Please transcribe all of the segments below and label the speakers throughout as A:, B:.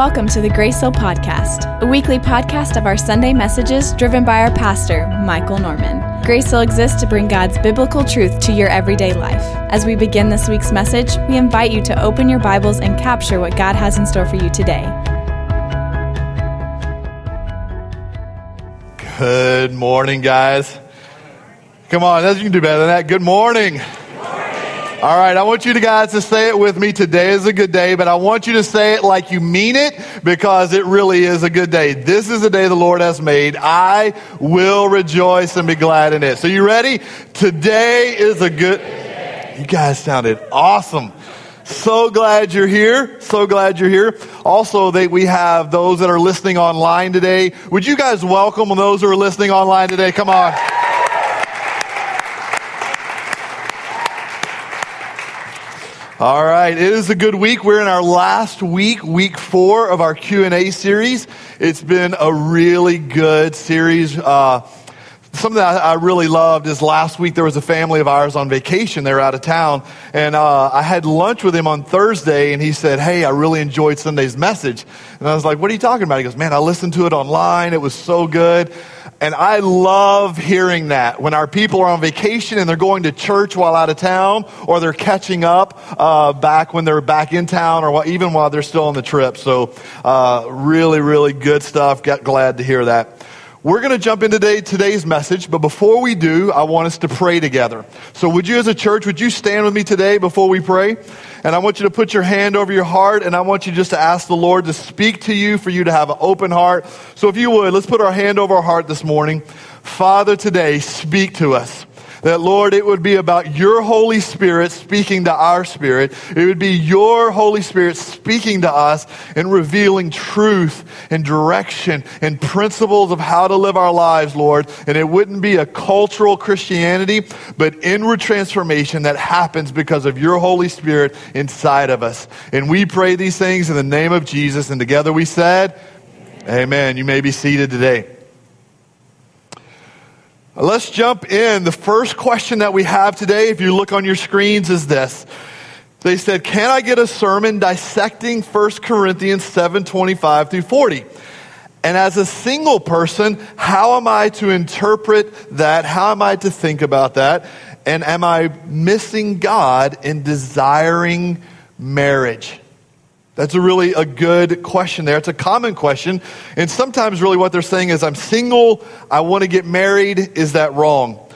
A: Welcome to the Grace Hill Podcast, a weekly podcast of our Sunday messages driven by our pastor, Michael Norman. Grace Hill exists to bring God's biblical truth to your everyday life. As we begin this week's message, we invite you to open your Bibles and capture what God has in store for you today.
B: Good morning, guys. Come on, you can do better than that. Good morning. All right, I want you to guys to say it with me. Today is a good day, but I want you to say it like you mean it because it really is a good day. This is the day the Lord has made. I will rejoice and be glad in it. So you ready? Today is a good You guys sounded awesome. So glad you're here. So glad you're here. Also, that we have those that are listening online today. Would you guys welcome those who are listening online today? Come on. All right, it is a good week. We're in our last week, week four of our Q and A series. It's been a really good series. Uh, something that I really loved is last week there was a family of ours on vacation. They were out of town, and uh, I had lunch with him on Thursday, and he said, "Hey, I really enjoyed Sunday's message." And I was like, "What are you talking about?" He goes, "Man, I listened to it online. It was so good." And I love hearing that when our people are on vacation and they're going to church while out of town, or they're catching up uh, back when they're back in town, or even while they're still on the trip. So, uh, really, really good stuff. Got glad to hear that. We're going to jump into today, today's message, but before we do, I want us to pray together. So, would you, as a church, would you stand with me today before we pray? And I want you to put your hand over your heart, and I want you just to ask the Lord to speak to you, for you to have an open heart. So, if you would, let's put our hand over our heart this morning. Father, today, speak to us. That, Lord, it would be about your Holy Spirit speaking to our spirit. It would be your Holy Spirit speaking to us and revealing truth and direction and principles of how to live our lives, Lord. And it wouldn't be a cultural Christianity, but inward transformation that happens because of your Holy Spirit inside of us. And we pray these things in the name of Jesus. And together we said, Amen. Amen. You may be seated today. Let's jump in. The first question that we have today, if you look on your screens, is this. They said, Can I get a sermon dissecting 1 Corinthians 7 25 through 40? And as a single person, how am I to interpret that? How am I to think about that? And am I missing God in desiring marriage? That's a really a good question there. It's a common question. And sometimes really what they're saying is I'm single, I want to get married. Is that wrong?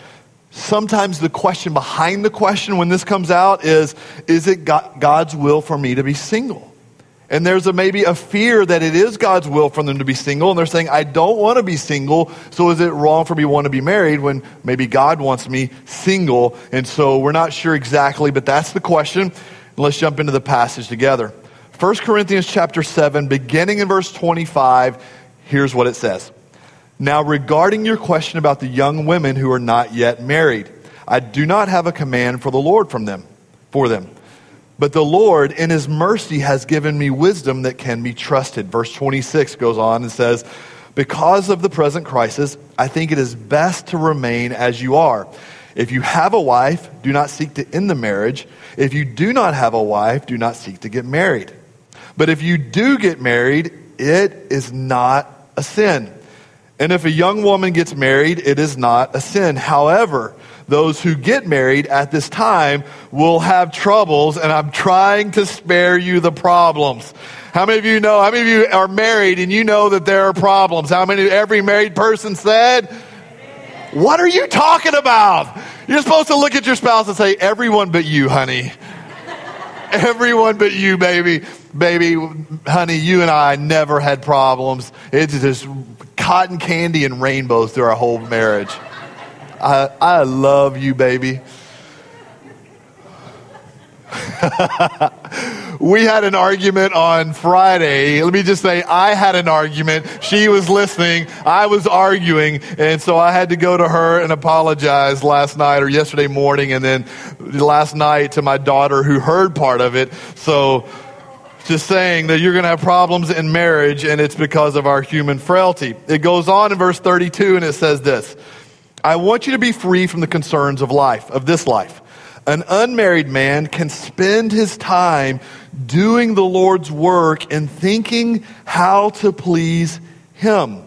B: Sometimes the question behind the question when this comes out is is it God's will for me to be single? And there's a, maybe a fear that it is God's will for them to be single, and they're saying, I don't want to be single, so is it wrong for me to want to be married when maybe God wants me single? And so we're not sure exactly, but that's the question. Let's jump into the passage together. 1 Corinthians chapter 7, beginning in verse 25, here's what it says. Now, regarding your question about the young women who are not yet married, I do not have a command for the Lord from them, for them. But the Lord, in his mercy, has given me wisdom that can be trusted. Verse 26 goes on and says, Because of the present crisis, I think it is best to remain as you are. If you have a wife, do not seek to end the marriage. If you do not have a wife, do not seek to get married. But if you do get married, it is not a sin. And if a young woman gets married, it is not a sin. However, those who get married at this time will have troubles, and I'm trying to spare you the problems. How many of you know? How many of you are married and you know that there are problems? How many, every married person said? What are you talking about? You're supposed to look at your spouse and say, everyone but you, honey. everyone but you, baby baby, honey, you and I never had problems. It's just cotton candy and rainbows through our whole marriage. I, I love you, baby. we had an argument on Friday. Let me just say, I had an argument. She was listening. I was arguing. And so I had to go to her and apologize last night or yesterday morning. And then last night to my daughter who heard part of it. So just saying that you're going to have problems in marriage and it's because of our human frailty. It goes on in verse 32 and it says this I want you to be free from the concerns of life, of this life. An unmarried man can spend his time doing the Lord's work and thinking how to please him.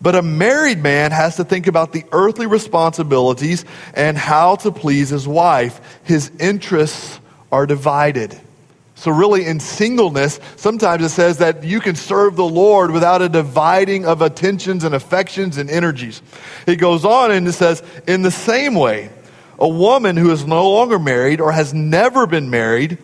B: But a married man has to think about the earthly responsibilities and how to please his wife. His interests are divided. So, really, in singleness, sometimes it says that you can serve the Lord without a dividing of attentions and affections and energies. It goes on and it says, in the same way, a woman who is no longer married or has never been married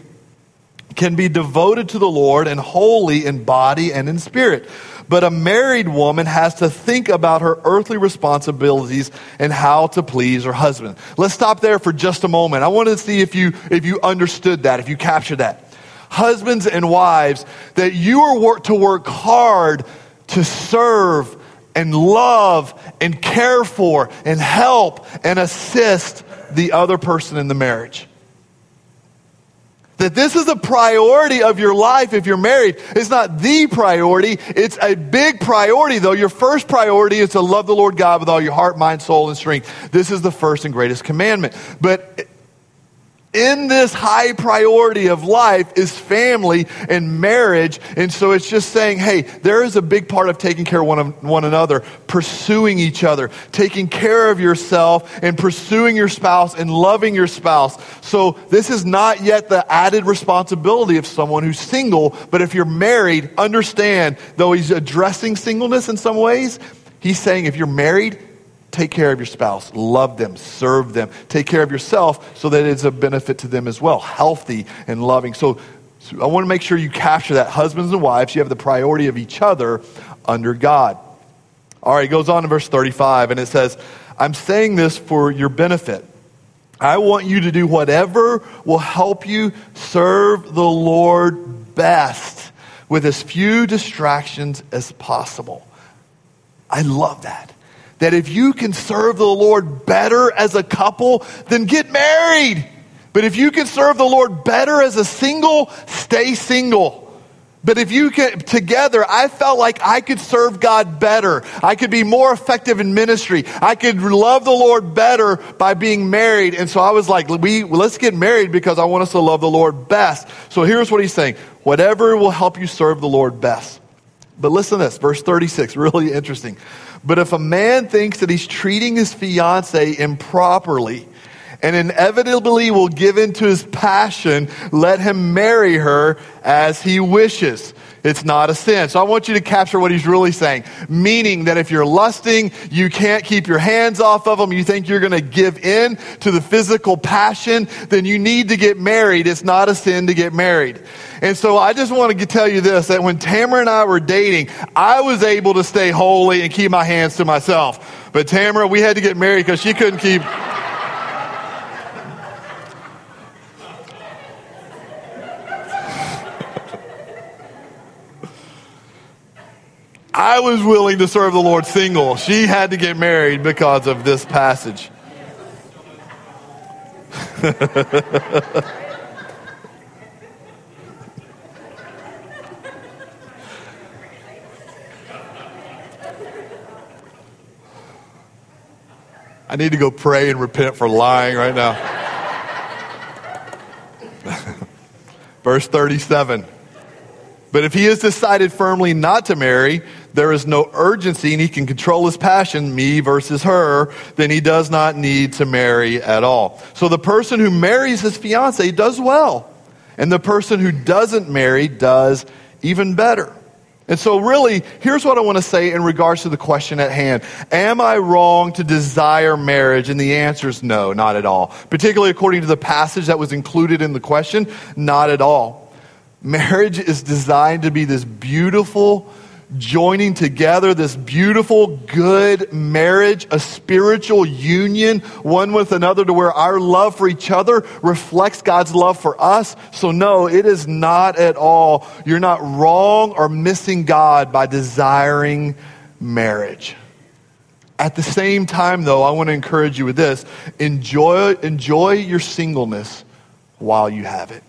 B: can be devoted to the Lord and holy in body and in spirit. But a married woman has to think about her earthly responsibilities and how to please her husband. Let's stop there for just a moment. I want to see if you, if you understood that, if you captured that husbands and wives, that you are work, to work hard to serve and love and care for and help and assist the other person in the marriage. That this is a priority of your life if you're married. It's not the priority, it's a big priority, though. Your first priority is to love the Lord God with all your heart, mind, soul, and strength. This is the first and greatest commandment. But in this high priority of life is family and marriage. And so it's just saying, hey, there is a big part of taking care of one, of one another, pursuing each other, taking care of yourself and pursuing your spouse and loving your spouse. So this is not yet the added responsibility of someone who's single. But if you're married, understand, though he's addressing singleness in some ways, he's saying if you're married, Take care of your spouse, love them, serve them, take care of yourself so that it's a benefit to them as well, healthy and loving. So, so I want to make sure you capture that. Husbands and wives, you have the priority of each other under God. All right, it goes on to verse 35, and it says, I'm saying this for your benefit. I want you to do whatever will help you serve the Lord best with as few distractions as possible. I love that that if you can serve the Lord better as a couple, then get married. But if you can serve the Lord better as a single, stay single. But if you can together, I felt like I could serve God better. I could be more effective in ministry. I could love the Lord better by being married. And so I was like, we, let's get married because I want us to love the Lord best. So here's what he's saying. Whatever will help you serve the Lord best. But listen to this, verse 36, really interesting. But if a man thinks that he's treating his fiance improperly and inevitably will give in to his passion, let him marry her as he wishes. It's not a sin. So I want you to capture what he's really saying. Meaning that if you're lusting, you can't keep your hands off of them, you think you're going to give in to the physical passion, then you need to get married. It's not a sin to get married. And so I just want to tell you this that when Tamara and I were dating, I was able to stay holy and keep my hands to myself. But Tamara, we had to get married because she couldn't keep. I was willing to serve the Lord single. She had to get married because of this passage. I need to go pray and repent for lying right now. Verse 37. But if he has decided firmly not to marry, there is no urgency and he can control his passion, me versus her, then he does not need to marry at all. So the person who marries his fiance does well. And the person who doesn't marry does even better. And so, really, here's what I want to say in regards to the question at hand Am I wrong to desire marriage? And the answer is no, not at all. Particularly according to the passage that was included in the question, not at all. Marriage is designed to be this beautiful, joining together this beautiful, good marriage, a spiritual union, one with another, to where our love for each other reflects God's love for us. So, no, it is not at all. You're not wrong or missing God by desiring marriage. At the same time, though, I want to encourage you with this enjoy, enjoy your singleness while you have it.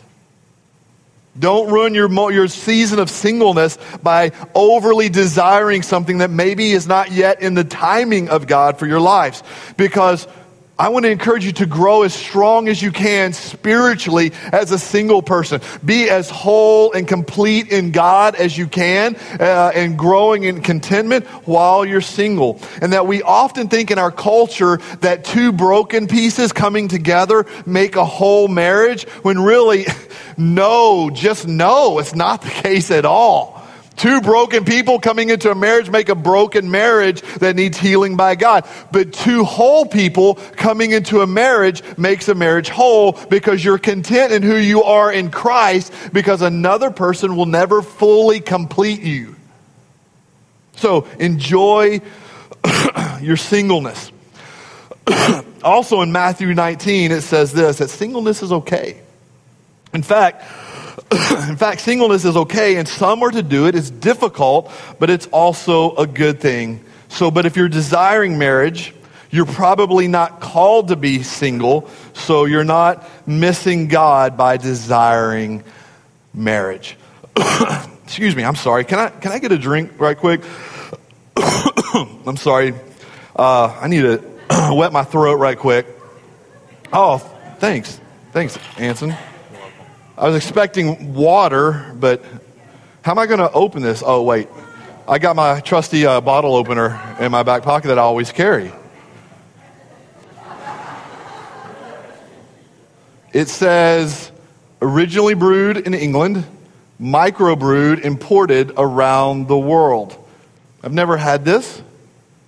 B: Don't ruin your, your season of singleness by overly desiring something that maybe is not yet in the timing of God for your lives. Because I want to encourage you to grow as strong as you can spiritually as a single person. Be as whole and complete in God as you can uh, and growing in contentment while you're single. And that we often think in our culture that two broken pieces coming together make a whole marriage when really, no, just no, it's not the case at all. Two broken people coming into a marriage make a broken marriage that needs healing by God. But two whole people coming into a marriage makes a marriage whole because you're content in who you are in Christ because another person will never fully complete you. So enjoy your singleness. also in Matthew 19, it says this that singleness is okay. In fact, in fact, singleness is okay, and some are to do it. It's difficult, but it's also a good thing. So, but if you're desiring marriage, you're probably not called to be single, so you're not missing God by desiring marriage. Excuse me, I'm sorry. Can I, can I get a drink right quick? I'm sorry. Uh, I need to wet my throat right quick. Oh, thanks. Thanks, Anson. I was expecting water, but how am I going to open this? Oh, wait. I got my trusty uh, bottle opener in my back pocket that I always carry. It says originally brewed in England, microbrewed, imported around the world. I've never had this,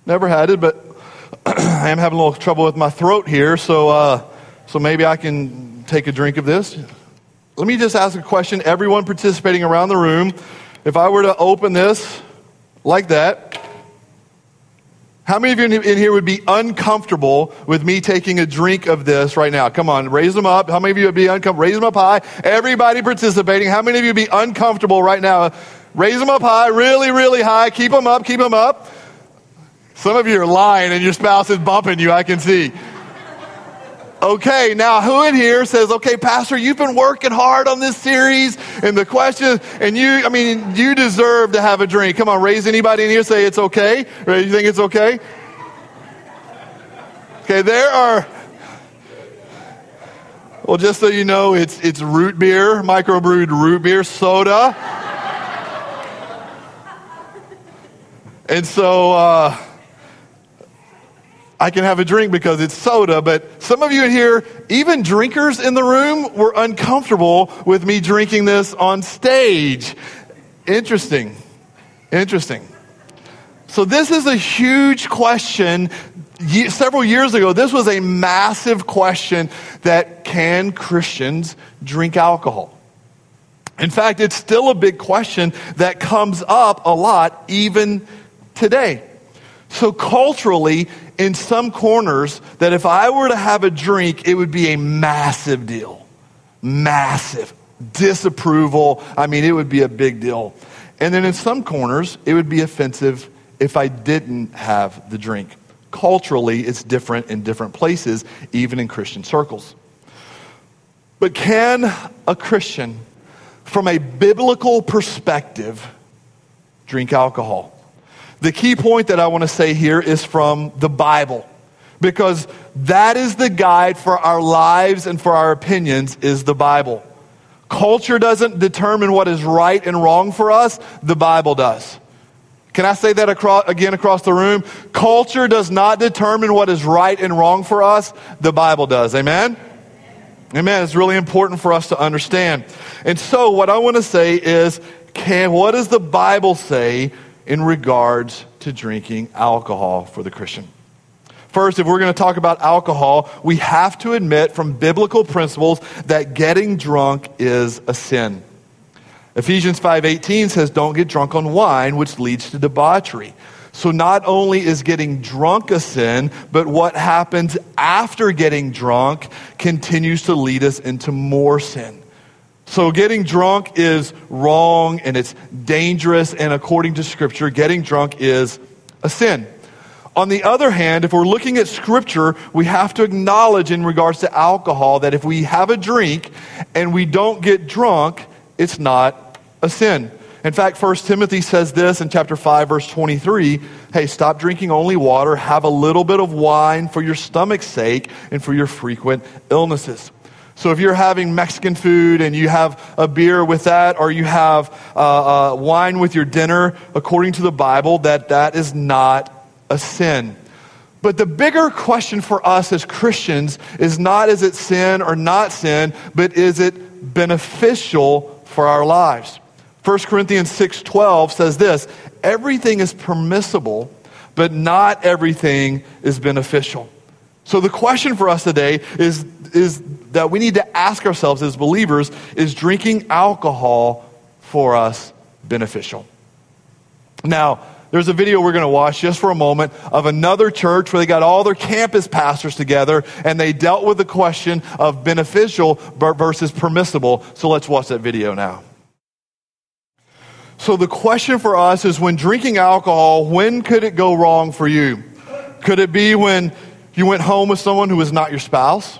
B: never had it, but I am having a little trouble with my throat here, so, uh, so maybe I can take a drink of this. Let me just ask a question. Everyone participating around the room, if I were to open this like that, how many of you in here would be uncomfortable with me taking a drink of this right now? Come on, raise them up. How many of you would be uncomfortable? Raise them up high. Everybody participating. How many of you would be uncomfortable right now? Raise them up high, really, really high. Keep them up, keep them up. Some of you are lying and your spouse is bumping you, I can see. Okay, now who in here says, okay, Pastor, you've been working hard on this series and the question, and you, I mean, you deserve to have a drink. Come on, raise anybody in here, say it's okay. You think it's okay? Okay, there are, well, just so you know, it's, it's root beer, microbrewed root beer, soda. and so, uh, I can have a drink because it's soda, but some of you in here, even drinkers in the room, were uncomfortable with me drinking this on stage. Interesting. Interesting. So, this is a huge question. Several years ago, this was a massive question that can Christians drink alcohol? In fact, it's still a big question that comes up a lot even today. So, culturally, in some corners, that if I were to have a drink, it would be a massive deal. Massive. Disapproval. I mean, it would be a big deal. And then in some corners, it would be offensive if I didn't have the drink. Culturally, it's different in different places, even in Christian circles. But can a Christian, from a biblical perspective, drink alcohol? The key point that I want to say here is from the Bible because that is the guide for our lives and for our opinions is the Bible. Culture doesn't determine what is right and wrong for us, the Bible does. Can I say that across, again across the room? Culture does not determine what is right and wrong for us, the Bible does. Amen? Amen. It's really important for us to understand. And so, what I want to say is, can, what does the Bible say in regards to drinking alcohol for the Christian. First, if we're going to talk about alcohol, we have to admit from biblical principles that getting drunk is a sin. Ephesians 5:18 says don't get drunk on wine which leads to debauchery. So not only is getting drunk a sin, but what happens after getting drunk continues to lead us into more sin. So, getting drunk is wrong and it's dangerous, and according to Scripture, getting drunk is a sin. On the other hand, if we're looking at Scripture, we have to acknowledge in regards to alcohol that if we have a drink and we don't get drunk, it's not a sin. In fact, 1 Timothy says this in chapter 5, verse 23 Hey, stop drinking only water, have a little bit of wine for your stomach's sake and for your frequent illnesses. So if you're having Mexican food and you have a beer with that, or you have uh, uh, wine with your dinner, according to the Bible, that that is not a sin. But the bigger question for us as Christians is not is it sin or not sin, but is it beneficial for our lives? 1 Corinthians 6:12 says this, everything is permissible, but not everything is beneficial. So the question for us today is, is that we need to ask ourselves as believers, is drinking alcohol for us beneficial? Now, there's a video we're going to watch just for a moment of another church where they got all their campus pastors together and they dealt with the question of beneficial versus permissible. So let's watch that video now. So the question for us is when drinking alcohol, when could it go wrong for you? Could it be when you went home with someone who was not your spouse?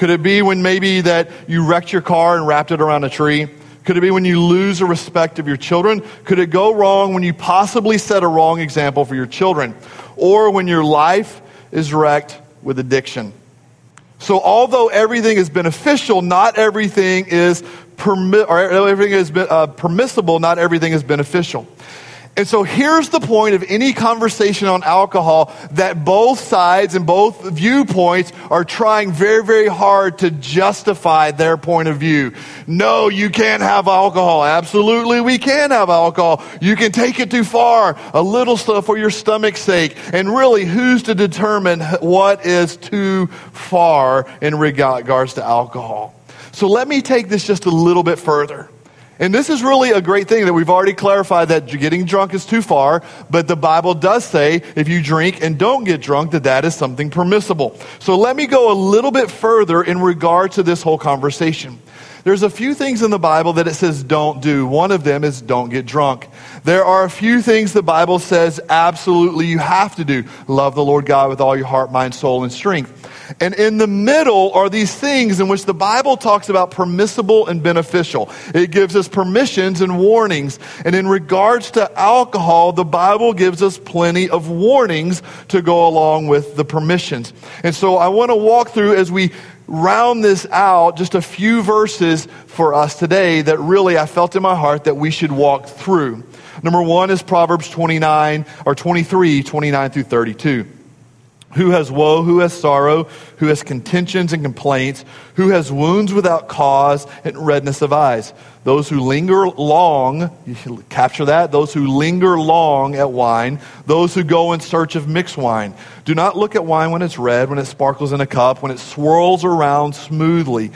B: Could it be when maybe that you wrecked your car and wrapped it around a tree? Could it be when you lose the respect of your children? Could it go wrong when you possibly set a wrong example for your children? Or when your life is wrecked with addiction? So, although everything is beneficial, not everything is, permi- or everything is uh, permissible, not everything is beneficial. And so here's the point of any conversation on alcohol that both sides and both viewpoints are trying very, very hard to justify their point of view. No, you can't have alcohol. Absolutely, we can have alcohol. You can take it too far, a little stuff for your stomach's sake. And really, who's to determine what is too far in regards to alcohol? So let me take this just a little bit further. And this is really a great thing that we've already clarified that getting drunk is too far, but the Bible does say if you drink and don't get drunk, that that is something permissible. So let me go a little bit further in regard to this whole conversation. There's a few things in the Bible that it says don't do. One of them is don't get drunk. There are a few things the Bible says absolutely you have to do. Love the Lord God with all your heart, mind, soul, and strength. And in the middle are these things in which the Bible talks about permissible and beneficial. It gives us permissions and warnings. And in regards to alcohol, the Bible gives us plenty of warnings to go along with the permissions. And so I want to walk through as we round this out, just a few verses for us today that really I felt in my heart that we should walk through. Number one is Proverbs 29 or 23, 29 through 32. Who has woe, who has sorrow, who has contentions and complaints, who has wounds without cause and redness of eyes. Those who linger long, you capture that, those who linger long at wine, those who go in search of mixed wine. Do not look at wine when it's red, when it sparkles in a cup, when it swirls around smoothly.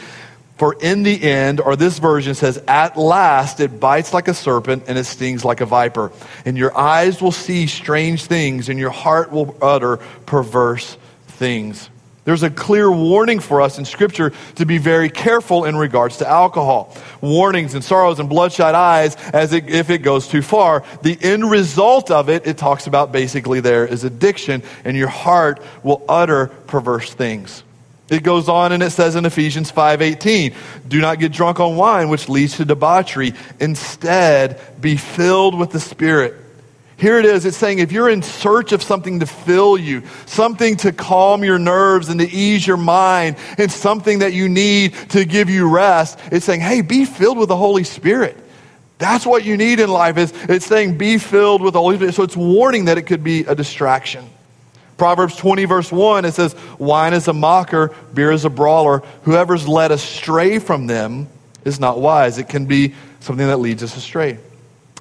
B: For in the end, or this version says, at last it bites like a serpent and it stings like a viper. And your eyes will see strange things and your heart will utter perverse things. There's a clear warning for us in Scripture to be very careful in regards to alcohol. Warnings and sorrows and bloodshot eyes as it, if it goes too far. The end result of it, it talks about basically there is addiction, and your heart will utter perverse things. It goes on and it says in Ephesians 5:18, "Do not get drunk on wine which leads to debauchery, instead be filled with the Spirit." Here it is. It's saying if you're in search of something to fill you, something to calm your nerves and to ease your mind, and something that you need to give you rest, it's saying, hey, be filled with the Holy Spirit. That's what you need in life. Is it's saying be filled with the Holy Spirit. So it's warning that it could be a distraction. Proverbs 20, verse 1, it says, Wine is a mocker, beer is a brawler. Whoever's led astray from them is not wise. It can be something that leads us astray.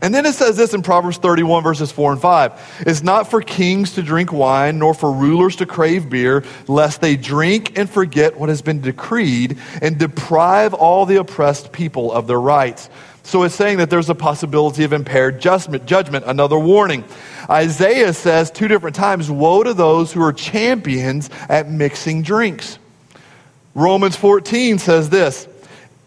B: And then it says this in Proverbs 31, verses 4 and 5. It's not for kings to drink wine, nor for rulers to crave beer, lest they drink and forget what has been decreed and deprive all the oppressed people of their rights. So it's saying that there's a possibility of impaired judgment, judgment, another warning. Isaiah says two different times, Woe to those who are champions at mixing drinks. Romans 14 says this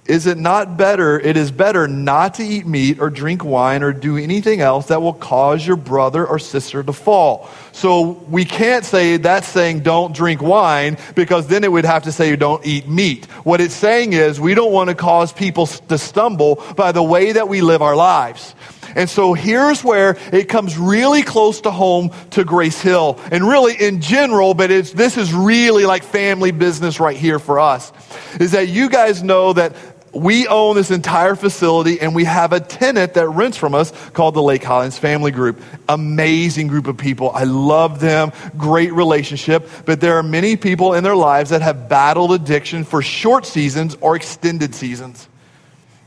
B: is it not better, it is better not to eat meat or drink wine or do anything else that will cause your brother or sister to fall. So we can't say that's saying don't drink wine because then it would have to say you don't eat meat. What it's saying is we don't want to cause people to stumble by the way that we live our lives. And so here's where it comes really close to home to Grace Hill. And really in general, but it's, this is really like family business right here for us. Is that you guys know that we own this entire facility and we have a tenant that rents from us called the Lake Highlands Family Group. Amazing group of people. I love them. Great relationship. But there are many people in their lives that have battled addiction for short seasons or extended seasons.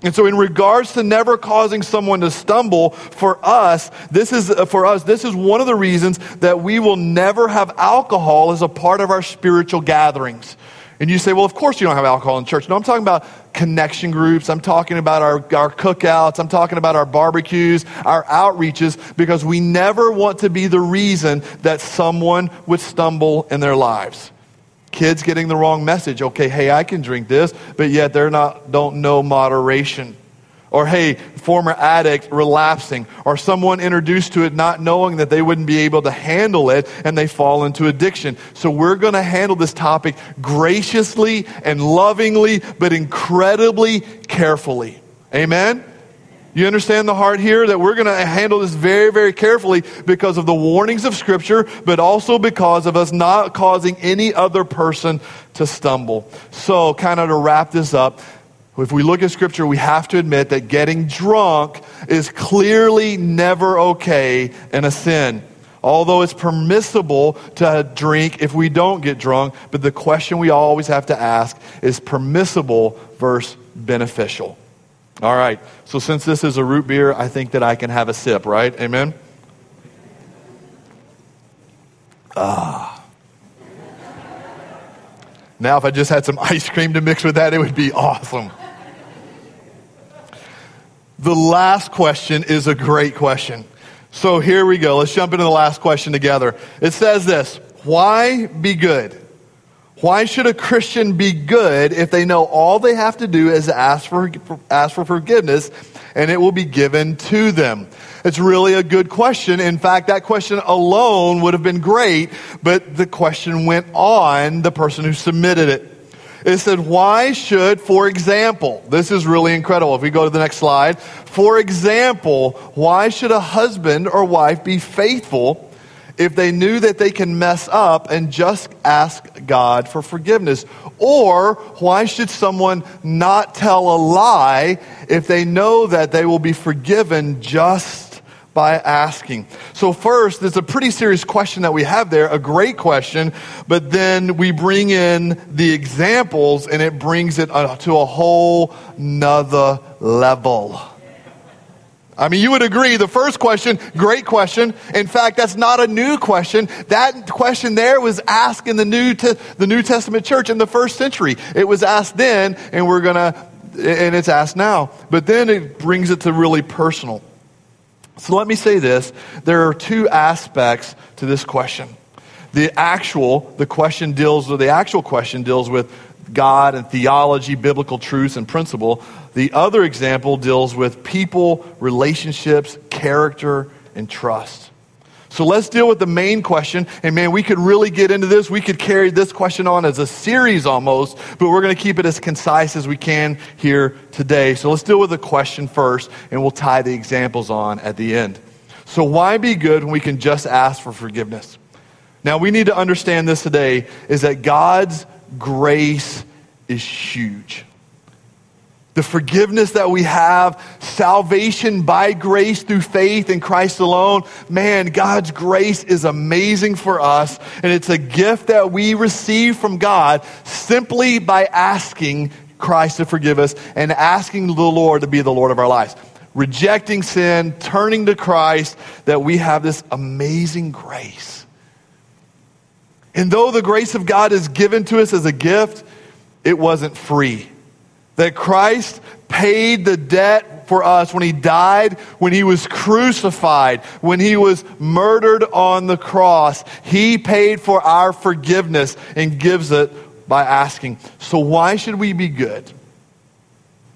B: And so in regards to never causing someone to stumble, for us, this is uh, for us, this is one of the reasons that we will never have alcohol as a part of our spiritual gatherings. And you say, well, of course you don't have alcohol in church. No, I'm talking about connection groups. I'm talking about our, our cookouts. I'm talking about our barbecues, our outreaches, because we never want to be the reason that someone would stumble in their lives. Kids getting the wrong message. Okay, hey, I can drink this, but yet they're not, don't know moderation. Or, hey, former addict relapsing. Or someone introduced to it not knowing that they wouldn't be able to handle it and they fall into addiction. So, we're going to handle this topic graciously and lovingly, but incredibly carefully. Amen? You understand the heart here that we're going to handle this very, very carefully because of the warnings of Scripture, but also because of us not causing any other person to stumble. So, kind of to wrap this up, if we look at Scripture, we have to admit that getting drunk is clearly never okay and a sin. Although it's permissible to drink if we don't get drunk, but the question we always have to ask is permissible versus beneficial. All right, so since this is a root beer, I think that I can have a sip, right? Amen? Ah. Now, if I just had some ice cream to mix with that, it would be awesome. The last question is a great question. So here we go. Let's jump into the last question together. It says this Why be good? Why should a Christian be good if they know all they have to do is ask for, ask for forgiveness and it will be given to them? It's really a good question. In fact, that question alone would have been great, but the question went on the person who submitted it. It said, why should, for example, this is really incredible. If we go to the next slide, for example, why should a husband or wife be faithful if they knew that they can mess up and just ask God for forgiveness? Or why should someone not tell a lie if they know that they will be forgiven just by asking. So, first, there's a pretty serious question that we have there, a great question, but then we bring in the examples and it brings it uh, to a whole nother level. I mean, you would agree, the first question, great question. In fact, that's not a new question. That question there was asked in the New, Te- the New Testament church in the first century. It was asked then, and we're going to, and it's asked now. But then it brings it to really personal. So let me say this there are two aspects to this question. The actual, the question deals with, the actual question deals with God and theology, biblical truths and principle. The other example deals with people, relationships, character, and trust. So let's deal with the main question. And man, we could really get into this. We could carry this question on as a series almost, but we're going to keep it as concise as we can here today. So let's deal with the question first, and we'll tie the examples on at the end. So, why be good when we can just ask for forgiveness? Now, we need to understand this today is that God's grace is huge the forgiveness that we have, salvation by grace through faith in Christ alone. Man, God's grace is amazing for us, and it's a gift that we receive from God simply by asking Christ to forgive us and asking the Lord to be the Lord of our lives. Rejecting sin, turning to Christ, that we have this amazing grace. And though the grace of God is given to us as a gift, it wasn't free that Christ paid the debt for us when he died, when he was crucified, when he was murdered on the cross. He paid for our forgiveness and gives it by asking. So, why should we be good?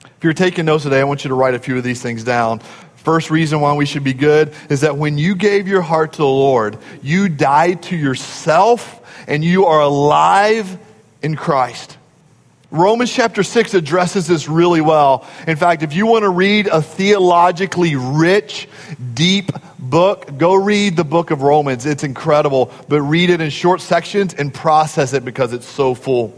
B: If you're taking notes today, I want you to write a few of these things down. First reason why we should be good is that when you gave your heart to the Lord, you died to yourself and you are alive in Christ. Romans chapter 6 addresses this really well. In fact, if you want to read a theologically rich, deep book, go read the book of Romans. It's incredible, but read it in short sections and process it because it's so full.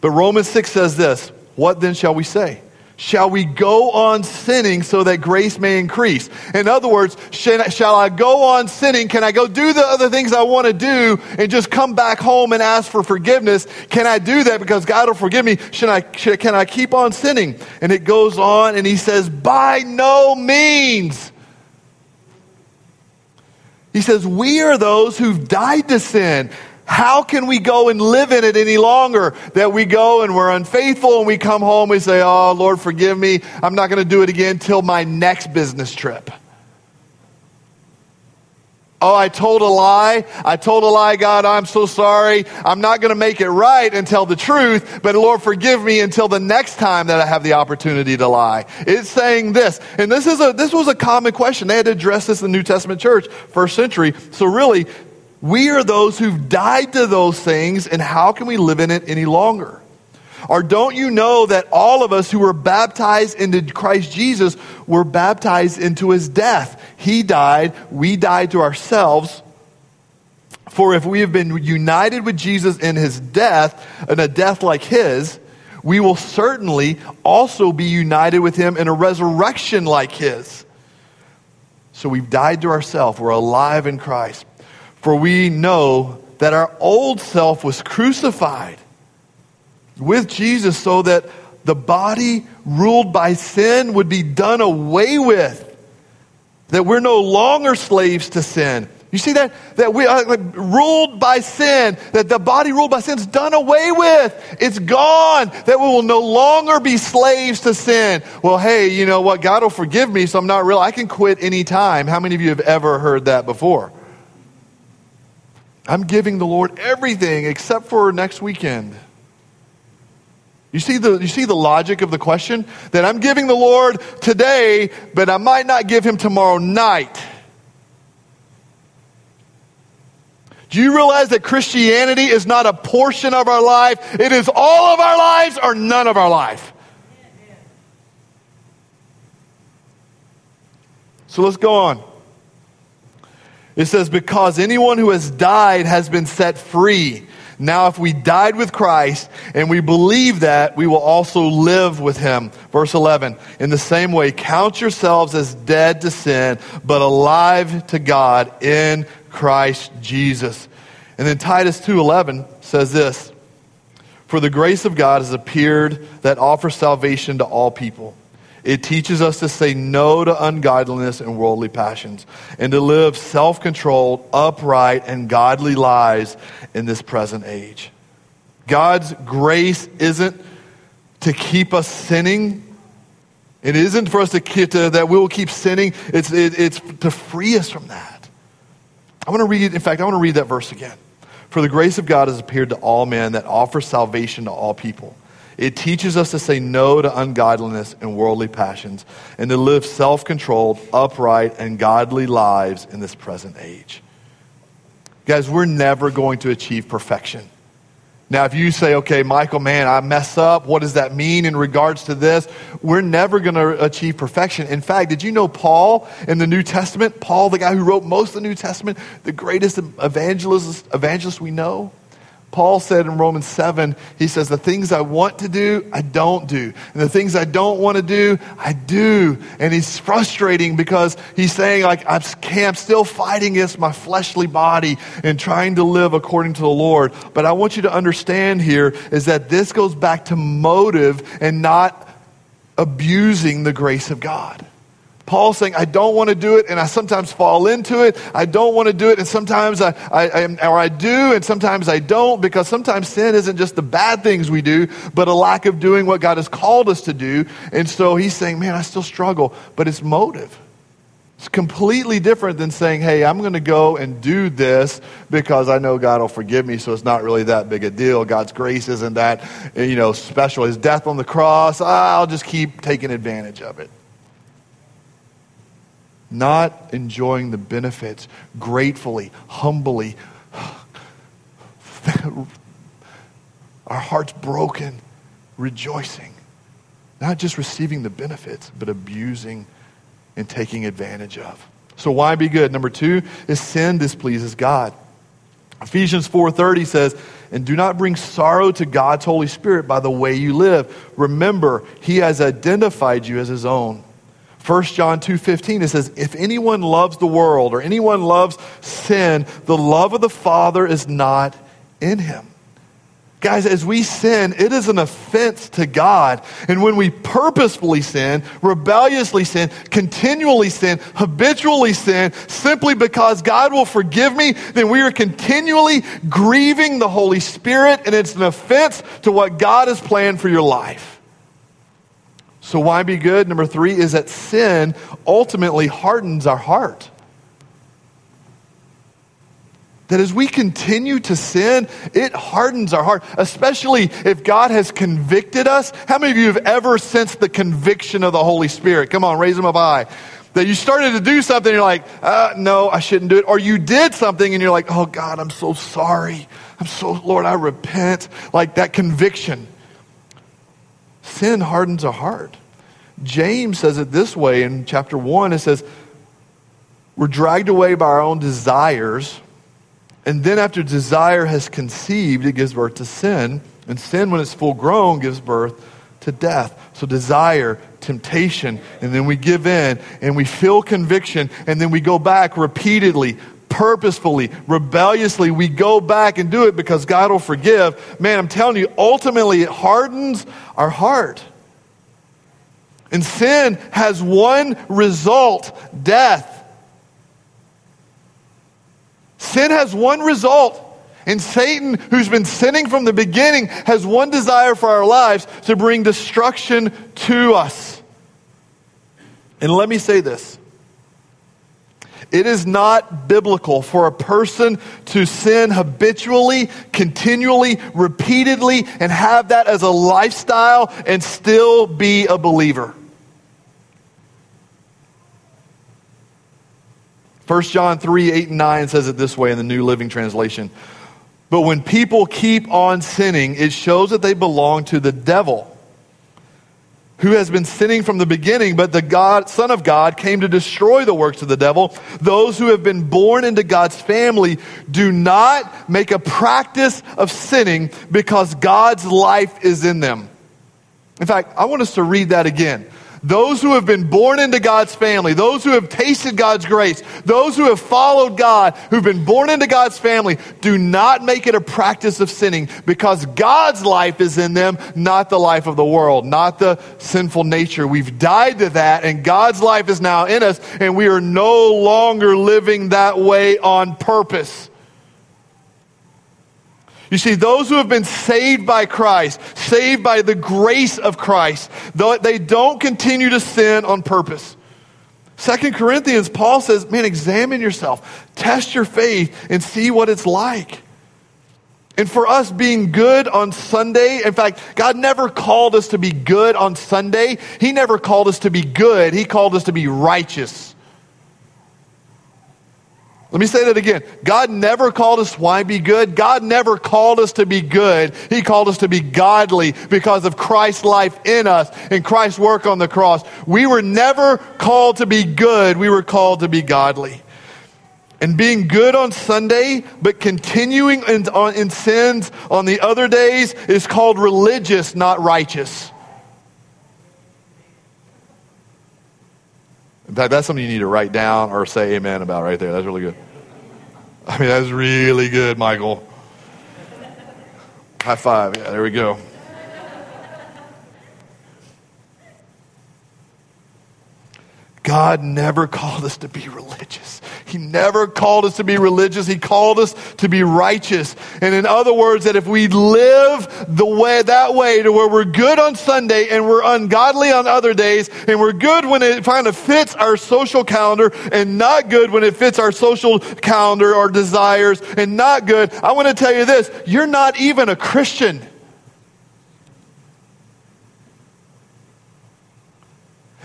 B: But Romans 6 says this What then shall we say? Shall we go on sinning so that grace may increase? In other words, shall I go on sinning? Can I go do the other things I want to do and just come back home and ask for forgiveness? Can I do that because God will forgive me? Should I, should, can I keep on sinning? And it goes on and he says, by no means. He says, we are those who've died to sin. How can we go and live in it any longer? That we go and we're unfaithful and we come home, and we say, Oh, Lord, forgive me. I'm not going to do it again till my next business trip. Oh, I told a lie. I told a lie, God. I'm so sorry. I'm not going to make it right and tell the truth, but Lord, forgive me until the next time that I have the opportunity to lie. It's saying this. And this is a, this was a common question. They had to address this in the New Testament church, first century. So really, we are those who've died to those things, and how can we live in it any longer? Or don't you know that all of us who were baptized into Christ Jesus were baptized into his death? He died, we died to ourselves. For if we have been united with Jesus in his death, in a death like his, we will certainly also be united with him in a resurrection like his. So we've died to ourselves, we're alive in Christ. For we know that our old self was crucified with Jesus so that the body ruled by sin would be done away with. That we're no longer slaves to sin. You see that? That we are like, ruled by sin, that the body ruled by sin is done away with. It's gone. That we will no longer be slaves to sin. Well, hey, you know what? God will forgive me, so I'm not real. I can quit anytime. How many of you have ever heard that before? I'm giving the Lord everything except for next weekend. You see, the, you see the logic of the question? That I'm giving the Lord today, but I might not give him tomorrow night. Do you realize that Christianity is not a portion of our life? It is all of our lives or none of our life. So let's go on. It says, Because anyone who has died has been set free. Now, if we died with Christ and we believe that, we will also live with him. Verse 11, in the same way, count yourselves as dead to sin, but alive to God in Christ Jesus. And then Titus 2.11 says this, For the grace of God has appeared that offers salvation to all people it teaches us to say no to ungodliness and worldly passions and to live self controlled, upright, and godly lives in this present age. God's grace isn't to keep us sinning. It isn't for us to, to that we will keep sinning. It's, it, it's to free us from that. I want to read, in fact, I want to read that verse again. For the grace of God has appeared to all men that offers salvation to all people it teaches us to say no to ungodliness and worldly passions and to live self controlled, upright, and godly lives in this present age. Guys, we're never going to achieve perfection. Now, if you say, okay, Michael, man, I mess up, what does that mean in regards to this? We're never going to achieve perfection. In fact, did you know Paul in the New Testament? Paul, the guy who wrote most of the New Testament, the greatest evangelist, evangelist we know? Paul said in Romans 7, he says, The things I want to do, I don't do. And the things I don't want to do, I do. And he's frustrating because he's saying, like, I'm, I'm still fighting against my fleshly body and trying to live according to the Lord. But I want you to understand here is that this goes back to motive and not abusing the grace of God. Paul saying, I don't want to do it, and I sometimes fall into it. I don't want to do it, and sometimes I, I, I, or I do, and sometimes I don't, because sometimes sin isn't just the bad things we do, but a lack of doing what God has called us to do. And so he's saying, man, I still struggle, but it's motive. It's completely different than saying, hey, I'm going to go and do this because I know God will forgive me, so it's not really that big a deal. God's grace isn't that, you know, special. His death on the cross, I'll just keep taking advantage of it. Not enjoying the benefits gratefully, humbly. Our hearts broken, rejoicing. Not just receiving the benefits, but abusing and taking advantage of. So why be good? Number two is sin displeases God. Ephesians 4:30 says, "And do not bring sorrow to God's Holy Spirit by the way you live. Remember, he has identified you as his own." 1 John 2:15 it says, "If anyone loves the world or anyone loves sin, the love of the Father is not in him." Guys, as we sin, it is an offense to God. And when we purposefully sin, rebelliously sin, continually sin, habitually sin, simply because God will forgive me, then we are continually grieving the Holy Spirit, and it's an offense to what God has planned for your life. So, why be good? Number three is that sin ultimately hardens our heart. That as we continue to sin, it hardens our heart, especially if God has convicted us. How many of you have ever sensed the conviction of the Holy Spirit? Come on, raise them up high. That you started to do something, and you're like, uh, no, I shouldn't do it. Or you did something, and you're like, oh God, I'm so sorry. I'm so, Lord, I repent. Like that conviction. Sin hardens our heart. James says it this way in chapter 1 it says, We're dragged away by our own desires and then, after desire has conceived, it gives birth to sin. And sin, when it's full grown, gives birth to death. So, desire, temptation, and then we give in and we feel conviction, and then we go back repeatedly, purposefully, rebelliously. We go back and do it because God will forgive. Man, I'm telling you, ultimately, it hardens our heart. And sin has one result death. Sin has one result. And Satan, who's been sinning from the beginning, has one desire for our lives to bring destruction to us. And let me say this it is not biblical for a person to sin habitually, continually, repeatedly, and have that as a lifestyle and still be a believer. 1 John 3 8 and 9 says it this way in the New Living Translation. But when people keep on sinning, it shows that they belong to the devil, who has been sinning from the beginning, but the God, Son of God came to destroy the works of the devil. Those who have been born into God's family do not make a practice of sinning because God's life is in them. In fact, I want us to read that again. Those who have been born into God's family, those who have tasted God's grace, those who have followed God, who've been born into God's family, do not make it a practice of sinning because God's life is in them, not the life of the world, not the sinful nature. We've died to that, and God's life is now in us, and we are no longer living that way on purpose. You see, those who have been saved by Christ, saved by the grace of Christ, they don't continue to sin on purpose. Second Corinthians, Paul says, man, examine yourself, test your faith, and see what it's like. And for us being good on Sunday, in fact, God never called us to be good on Sunday. He never called us to be good. He called us to be righteous. Let me say that again. God never called us why be good. God never called us to be good. He called us to be godly because of Christ's life in us and Christ's work on the cross. We were never called to be good. We were called to be godly. And being good on Sunday, but continuing in, on, in sins on the other days is called religious, not righteous. In fact, that's something you need to write down or say amen about right there. That's really good. I mean, that's really good, Michael. High five. Yeah, there we go. God never called us to be religious. He never called us to be religious. He called us to be righteous. And in other words, that if we live the way, that way to where we're good on Sunday and we're ungodly on other days and we're good when it kind of fits our social calendar and not good when it fits our social calendar or desires and not good, I want to tell you this, you're not even a Christian.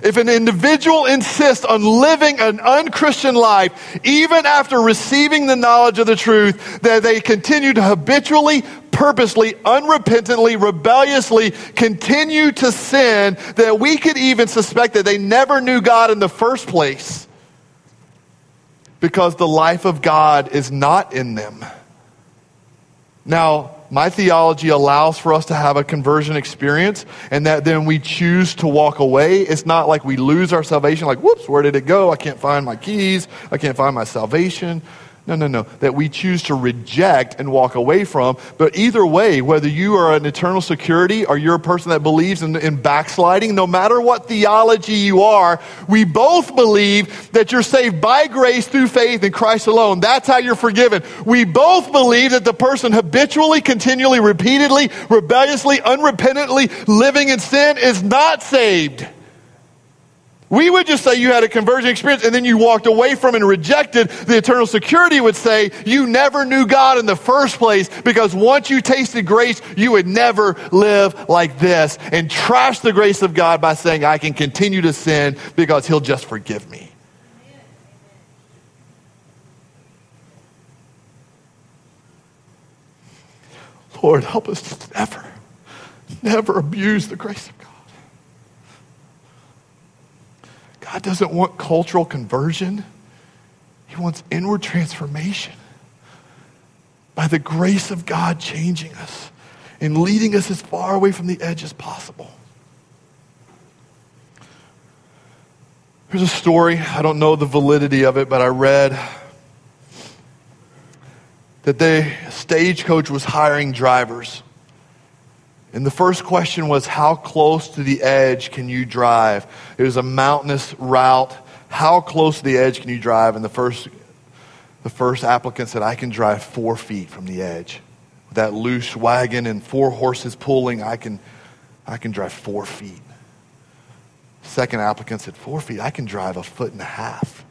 B: If an individual insists on living an unchristian life, even after receiving the knowledge of the truth, that they continue to habitually, purposely, unrepentantly, rebelliously continue to sin, that we could even suspect that they never knew God in the first place because the life of God is not in them. Now, my theology allows for us to have a conversion experience and that then we choose to walk away. It's not like we lose our salvation, like, whoops, where did it go? I can't find my keys. I can't find my salvation. No, no, no. That we choose to reject and walk away from. But either way, whether you are an eternal security or you're a person that believes in, in, backsliding, no matter what theology you are, we both believe that you're saved by grace through faith in Christ alone. That's how you're forgiven. We both believe that the person habitually, continually, repeatedly, rebelliously, unrepentantly living in sin is not saved. We would just say you had a conversion experience and then you walked away from and rejected. The eternal security would say you never knew God in the first place because once you tasted grace, you would never live like this and trash the grace of God by saying, I can continue to sin because He'll just forgive me. Lord, help us never, never abuse the grace of God. Doesn't want cultural conversion, He wants inward transformation. By the grace of God changing us and leading us as far away from the edge as possible. Here's a story. I don't know the validity of it, but I read that the stagecoach was hiring drivers. And the first question was, How close to the edge can you drive? It was a mountainous route. How close to the edge can you drive? And the first, the first applicant said, I can drive four feet from the edge. With that loose wagon and four horses pulling, I can, I can drive four feet. Second applicant said, Four feet, I can drive a foot and a half.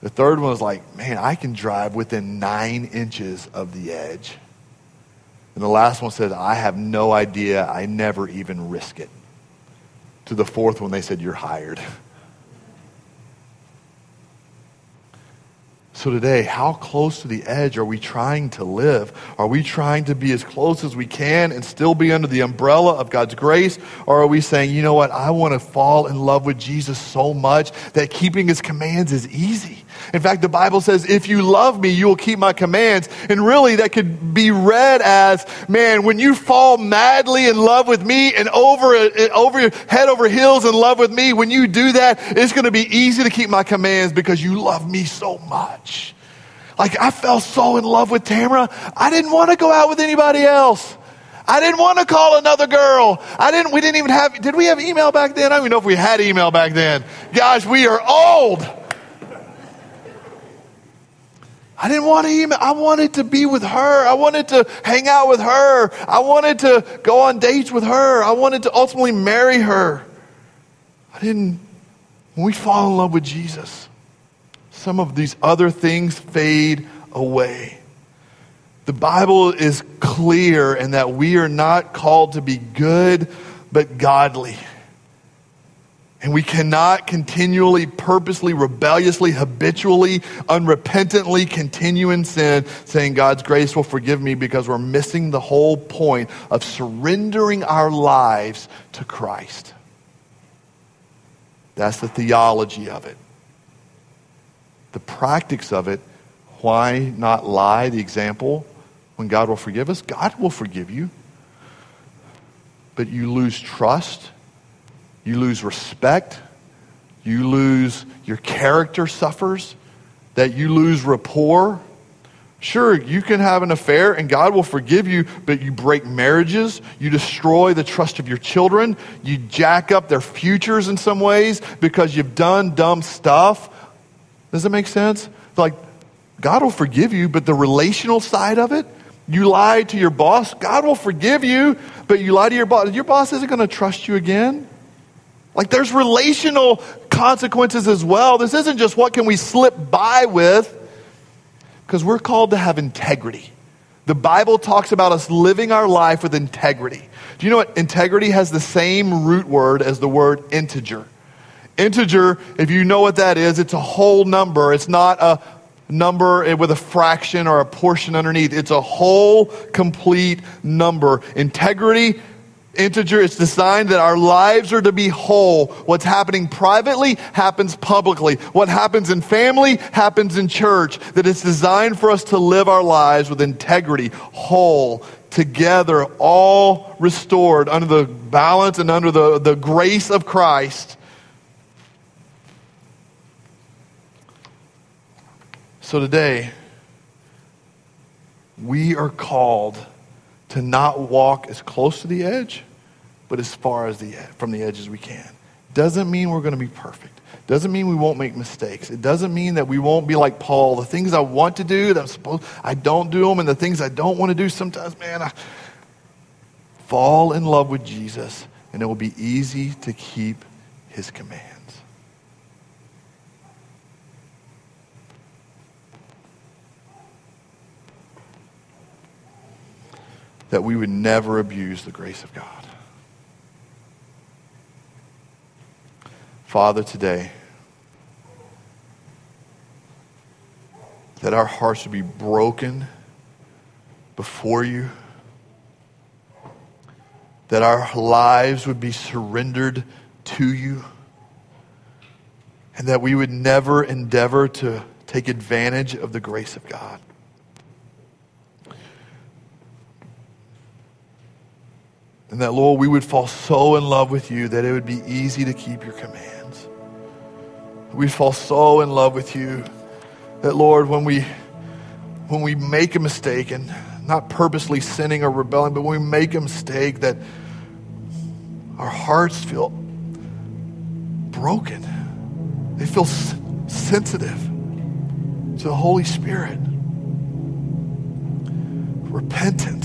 B: The third one was like, Man, I can drive within nine inches of the edge. And the last one said, I have no idea. I never even risk it. To the fourth one, they said, You're hired. So, today, how close to the edge are we trying to live? Are we trying to be as close as we can and still be under the umbrella of God's grace? Or are we saying, you know what, I want to fall in love with Jesus so much that keeping his commands is easy? In fact, the Bible says, if you love me, you will keep my commands. And really, that could be read as, man, when you fall madly in love with me and over, uh, over head over heels in love with me, when you do that, it's going to be easy to keep my commands because you love me so much. Like, I fell so in love with Tamara, I didn't want to go out with anybody else. I didn't want to call another girl. I didn't, we didn't even have, did we have email back then? I don't even know if we had email back then. Guys, we are old. I didn't want to email. I wanted to be with her. I wanted to hang out with her. I wanted to go on dates with her. I wanted to ultimately marry her. I didn't. When we fall in love with Jesus, some of these other things fade away. The Bible is clear in that we are not called to be good, but godly. And we cannot continually, purposely, rebelliously, habitually, unrepentantly continue in sin, saying God's grace will forgive me because we're missing the whole point of surrendering our lives to Christ. That's the theology of it. The practice of it, why not lie? The example, when God will forgive us, God will forgive you. But you lose trust you lose respect. You lose, your character suffers. That you lose rapport. Sure, you can have an affair and God will forgive you, but you break marriages, you destroy the trust of your children, you jack up their futures in some ways because you've done dumb stuff. Does that make sense? Like, God will forgive you, but the relational side of it, you lie to your boss, God will forgive you, but you lie to your boss. Your boss isn't going to trust you again. Like there's relational consequences as well. This isn't just what can we slip by with, because we're called to have integrity. The Bible talks about us living our life with integrity. Do you know what? Integrity has the same root word as the word integer. Integer, if you know what that is, it's a whole number. It's not a number with a fraction or a portion underneath. It's a whole, complete number. Integrity, integer, it's designed that our lives are to be whole. What's happening privately happens publicly. What happens in family happens in church. That it's designed for us to live our lives with integrity, whole, together, all restored under the balance and under the, the grace of Christ So today, we are called to not walk as close to the edge, but as far as the from the edge as we can. Doesn't mean we're going to be perfect. Doesn't mean we won't make mistakes. It doesn't mean that we won't be like Paul. The things I want to do, that I'm supposed, I don't do them, and the things I don't want to do, sometimes, man, I fall in love with Jesus, and it will be easy to keep His command. That we would never abuse the grace of God. Father, today, that our hearts would be broken before you, that our lives would be surrendered to you, and that we would never endeavor to take advantage of the grace of God. And that, Lord, we would fall so in love with you that it would be easy to keep your commands. We'd fall so in love with you that, Lord, when we, when we make a mistake, and not purposely sinning or rebelling, but when we make a mistake, that our hearts feel broken. They feel sensitive to the Holy Spirit, repentant.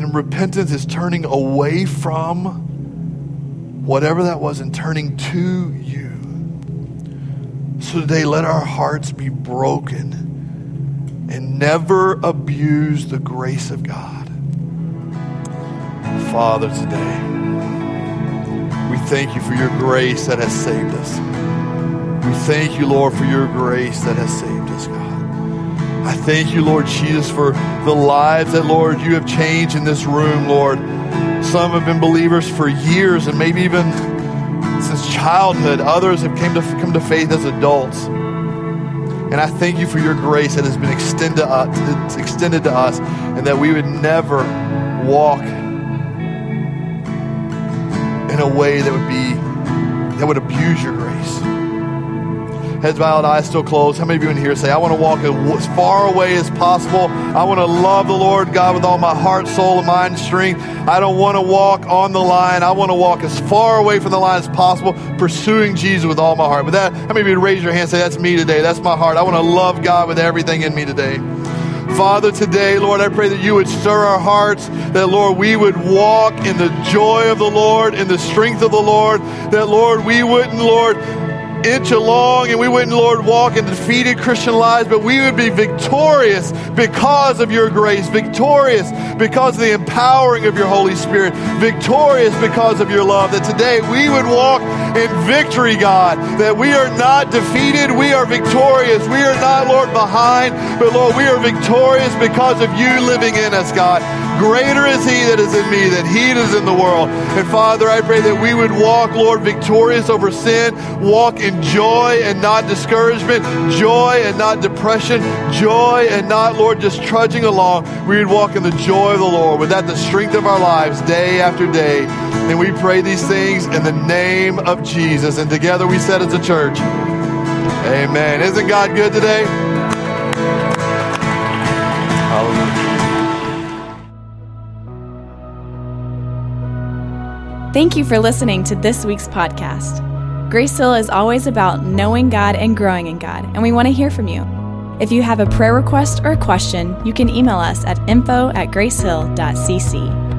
B: And repentance is turning away from whatever that was and turning to you. So today, let our hearts be broken and never abuse the grace of God. Father, today, we thank you for your grace that has saved us. We thank you, Lord, for your grace that has saved us, God. I thank you, Lord Jesus, for the lives that, Lord, you have changed in this room, Lord. Some have been believers for years and maybe even since childhood. Others have came to, come to faith as adults. And I thank you for your grace that has been extended to, us, extended to us and that we would never walk in a way that would be that would abuse your grace heads bowed, eyes still closed. How many of you in here say, I want to walk as far away as possible? I want to love the Lord God with all my heart, soul, and mind, and strength. I don't want to walk on the line. I want to walk as far away from the line as possible, pursuing Jesus with all my heart. But that, how many of you raise your hand and say, That's me today? That's my heart. I want to love God with everything in me today. Father, today, Lord, I pray that you would stir our hearts, that, Lord, we would walk in the joy of the Lord, in the strength of the Lord, that, Lord, we wouldn't, Lord, inch along and we wouldn't, Lord, walk in defeated Christian lives, but we would be victorious because of your grace, victorious because of the empowering of your Holy Spirit, victorious because of your love. That today we would walk in victory, God, that we are not defeated, we are victorious. We are not, Lord, behind, but Lord, we are victorious because of you living in us, God. Greater is he that is in me than he that is in the world. And Father, I pray that we would walk, Lord, victorious over sin, walk in joy and not discouragement, joy and not depression, joy and not, Lord, just trudging along. We would walk in the joy of the Lord. With that, the strength of our lives day after day. And we pray these things in the name of Jesus. And together we said as a church, Amen. Isn't God good today? Hallelujah.
A: Thank you for listening to this week's podcast. Grace Hill is always about knowing God and growing in God, and we want to hear from you. If you have a prayer request or a question, you can email us at info at gracehill.cc.